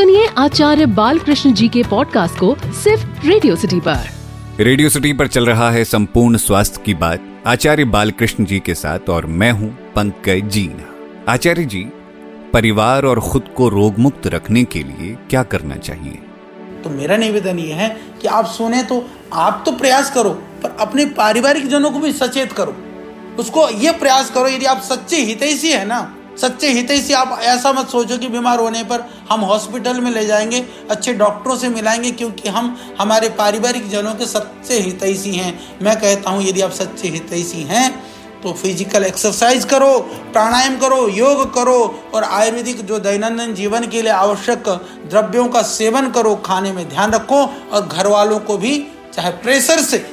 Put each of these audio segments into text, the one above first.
सुनिए आचार्य बालकृष्ण जी के पॉडकास्ट को सिर्फ़ रेडियो सिटी पर। रेडियो सिटी पर चल रहा है संपूर्ण स्वास्थ्य की बात आचार्य बालकृष्ण जी के साथ और मैं हूँ पंकज जीना। आचार्य जी परिवार और खुद को रोग मुक्त रखने के लिए क्या करना चाहिए? तो मेरा निवेदन ये है कि आप सुने तो आप तो प्रयास करो पर अपने पारिवारिक जनों को भी सचेत करो। उसको ये प्रयास करो यदि आप सच्चे हितैषी है ना सच्चे हितैषी आप ऐसा मत सोचो कि बीमार होने पर हम हॉस्पिटल में ले जाएँगे, अच्छे डॉक्टरों से मिलाएँगे, क्योंकि हम हमारे पारिवारिक जनों के सच्चे हितैषी हैं मैं कहता हूँ, यदि आप सच्चे हितैषी हैं तो फ़िज़िकल एक्सरसाइज करो, प्राणायाम करो, योग करो, और आयुर्वेदिक जो दैनंदिन जीवन के लिए आवश्यक द्रव्यों का सेवन करो, खाने में ध्यान रखो, और घर वालों को भी, चाहे प्रेशर से,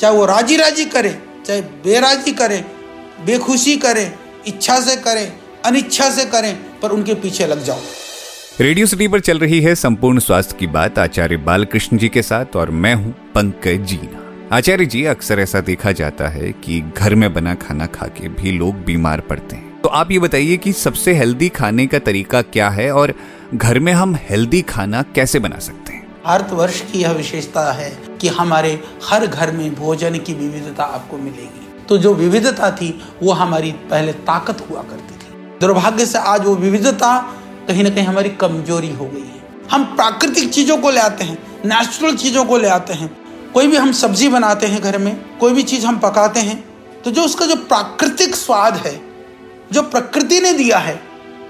चाहे वो राज़ी राज़ी करे, चाहे बेराजी करे, बेखुशी करे इच्छा से करें अनिच्छा से करें पर उनके पीछे लग जाओ। रेडियो सिटी पर चल रही है संपूर्ण स्वास्थ्य की बात आचार्य बालकृष्ण जी के साथ और मैं हूँ पंकज जीना। आचार्य जी अक्सर ऐसा देखा जाता है कि घर में बना खाना खा के भी लोग बीमार पड़ते हैं। तो आप ये बताइए कि सबसे हेल्दी खाने का तरीका क्या है और घर में हम हेल्दी खाना कैसे बना सकते हैं? भारतवर्ष की यह विशेषता है कि हमारे हर घर में भोजन की विविधता आपको मिलेगी। तो जो विविधता थी, वो हमारी पहले ताकत हुआ करती थी। दुर्भाग्य से आज वो विविधता कहीं ना कहीं हमारी कमज़ोरी हो गई है। हम प्राकृतिक चीज़ों को ले आते हैं नेचुरल चीज़ों को ले आते हैं। कोई भी हम सब्ज़ी बनाते हैं घर में, कोई भी चीज़ हम पकाते हैं तो जो उसका जो प्राकृतिक स्वाद है, जो प्रकृति ने दिया है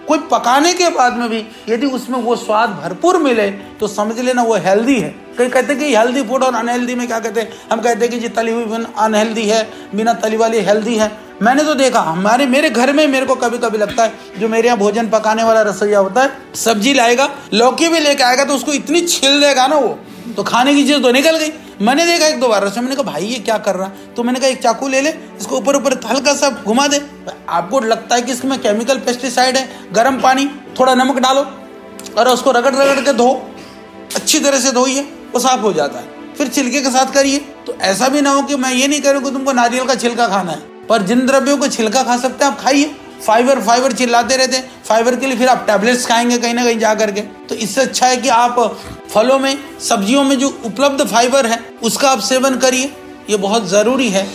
कोई पकाने के बाद में भी यदि उसमें वो स्वाद भरपूर मिले तो समझ लेना वो हेल्दी है। कई कहते हैं कि हेल्दी फ़ूड और अनहेल्दी में क्या कहते हैं? हम कहते हैं कि जी तली हुई अनहेल्दी है, बिना तली वाली हेल्दी है। मैंने तो देखा, हमारे, मेरे घर में मेरे को कभी कभी लगता है, जो मेरे यहाँ भोजन पकाने वाला रसोईया होता है, सब्ज़ी लाएगा, लौकी भी लेके आएगा तो उसको इतनी छिल देगा ना वो तो खाने की चीज़ तो निकल गई। मैंने देखा एक दो बार मैंने कहा, भाई, ये क्या कर रहा तो मैंने कहा, एक चाकू ले ले, इसको ऊपर ऊपर हल्का सा घुमा दे। आपको लगता है कि इसमें केमिकल पेस्टिसाइड है, गर्म पानी, थोड़ा नमक डालो, और उसको रगड़ रगड़ के धो, अच्छी तरह से धोइए, वो साफ़ हो जाता है। फिर छिलके के साथ करिए। तो ऐसा भी ना हो कि मैं ये नहीं करूँ कि तुमको नारियल का छिलका खाना है, पर जिन द्रव्यों को छिलका खा सकते हैं, आप खाइए। फाइबर फाइबर चिल्लाते रहते हैं। फाइबर के लिए फिर आप टैबलेट्स खाएँगे कहीं ना कहीं जा करके तो इससे अच्छा है कि आप फलों में सब्जियों में जो उपलब्ध फाइबर है उसका आप सेवन करिए। ये बहुत ज़रूरी है।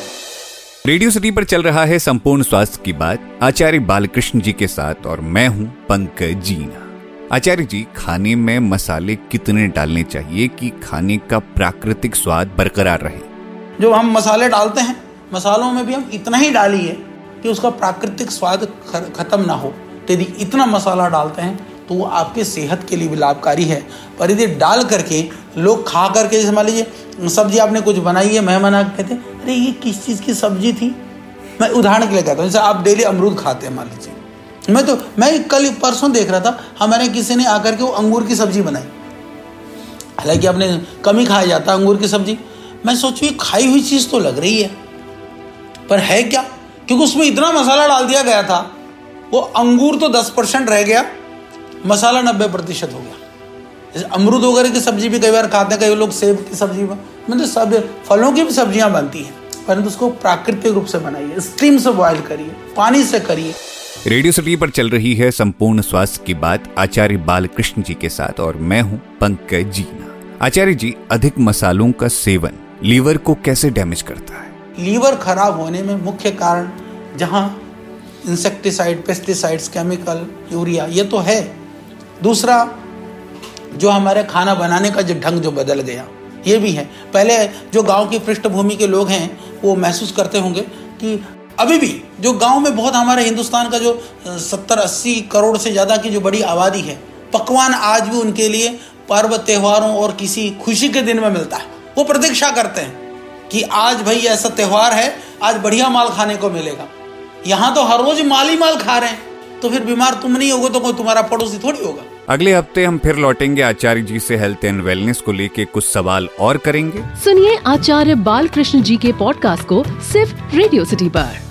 रेडियो सिटी पर चल रहा है संपूर्ण स्वास्थ्य की बात आचार्य बालकृष्ण जी के साथ और मैं हूँ पंकज जीना। आचार्य जी खाने में मसाले कितने डालने चाहिए कि खाने का प्राकृतिक स्वाद बरकरार रहे? जो हम मसाले डालते हैं मसालों में भी हम इतना ही डालिए कि उसका प्राकृतिक स्वाद खत्म ना हो। यदि इतना मसाला डालते हैं तो वो आपके सेहत के लिए भी लाभकारी है। पर यदि डाल करके लोग खा करके, जैसे मान लीजिए, सब्ज़ी आपने कुछ बनाई है, मेहमान आ कहते अरे, ये किस चीज़ की सब्ज़ी थी? मैं उदाहरण के लिए कहता हूँ, जैसे आप डेली अमरूद खाते हैं, मान लीजिए। मैं तो मैं कल परसों देख रहा था, हमारे किसी ने आकर के वो अंगूर की सब्ज़ी बनाई। हालाँकि आपने कम ही खाया जाता अंगूर की सब्ज़ी। मैं सोचू, ये खाई हुई चीज़ तो लग रही है। पर है क्या? क्योंकि उसमें इतना मसाला डाल दिया गया था, वो अंगूर तो दस परसेंट रह गया। मसाला नब्बे प्रतिशत हो गया। जैसे अमरूद वगैरह की सब्ज़ी भी कई बार खाते हैं कई लोग सेब की सब्ज़ी मतलब सब फलों की भी सब्ज़ियाँ बनती हैं परंतु उसको प्राकृतिक रूप से बनाइए स्टीम से बॉयल करिए पानी से करिए। रेडियो सिटी पर चल रही है संपूर्ण स्वास्थ्य की बात आचार्य बालकृष्ण जी के साथ और मैं हूँ पंकज जीना आचार्य जी अधिक मसालों का सेवन लीवर को कैसे डैमेज करता है? लीवर खराब होने में मुख्य कारण जहाँ इंसेक्टिसाइड पेस्टिसाइड्स केमिकल यूरिया ये तो है। दूसरा, जो हमारे खाना बनाने का जो ढंग जो बदल गया, ये भी है। पहले जो गाँव की पृष्ठभूमि के लोग हैं, वो महसूस करते होंगे कि अभी भी जो गाँव में बहुत हमारे हिंदुस्तान का जो सत्तर अस्सी करोड़ से ज़्यादा की जो बड़ी आबादी है, पकवान आज भी उनके लिए पर्व, त्योहारों और किसी खुशी के दिन में मिलता है। वो प्रतीक्षा करते हैं कि आज भाई ऐसा त्यौहार है, आज बढ़िया माल खाने को मिलेगा। यहाँ तो हर रोज माल ही माल खा रहे हैं तो फिर बीमार तुम नहीं होगे तो कोई तुम्हारा पड़ोसी थोड़ी होगा। अगले हफ़्ते हम फिर लौटेंगे आचार्य जी से हेल्थ एंड वेलनेस को लेके कुछ सवाल और करेंगे। सुनिए आचार्य बाल कृष्ण जी के पॉडकास्ट को सिर्फ़ रेडियो सिटी पर।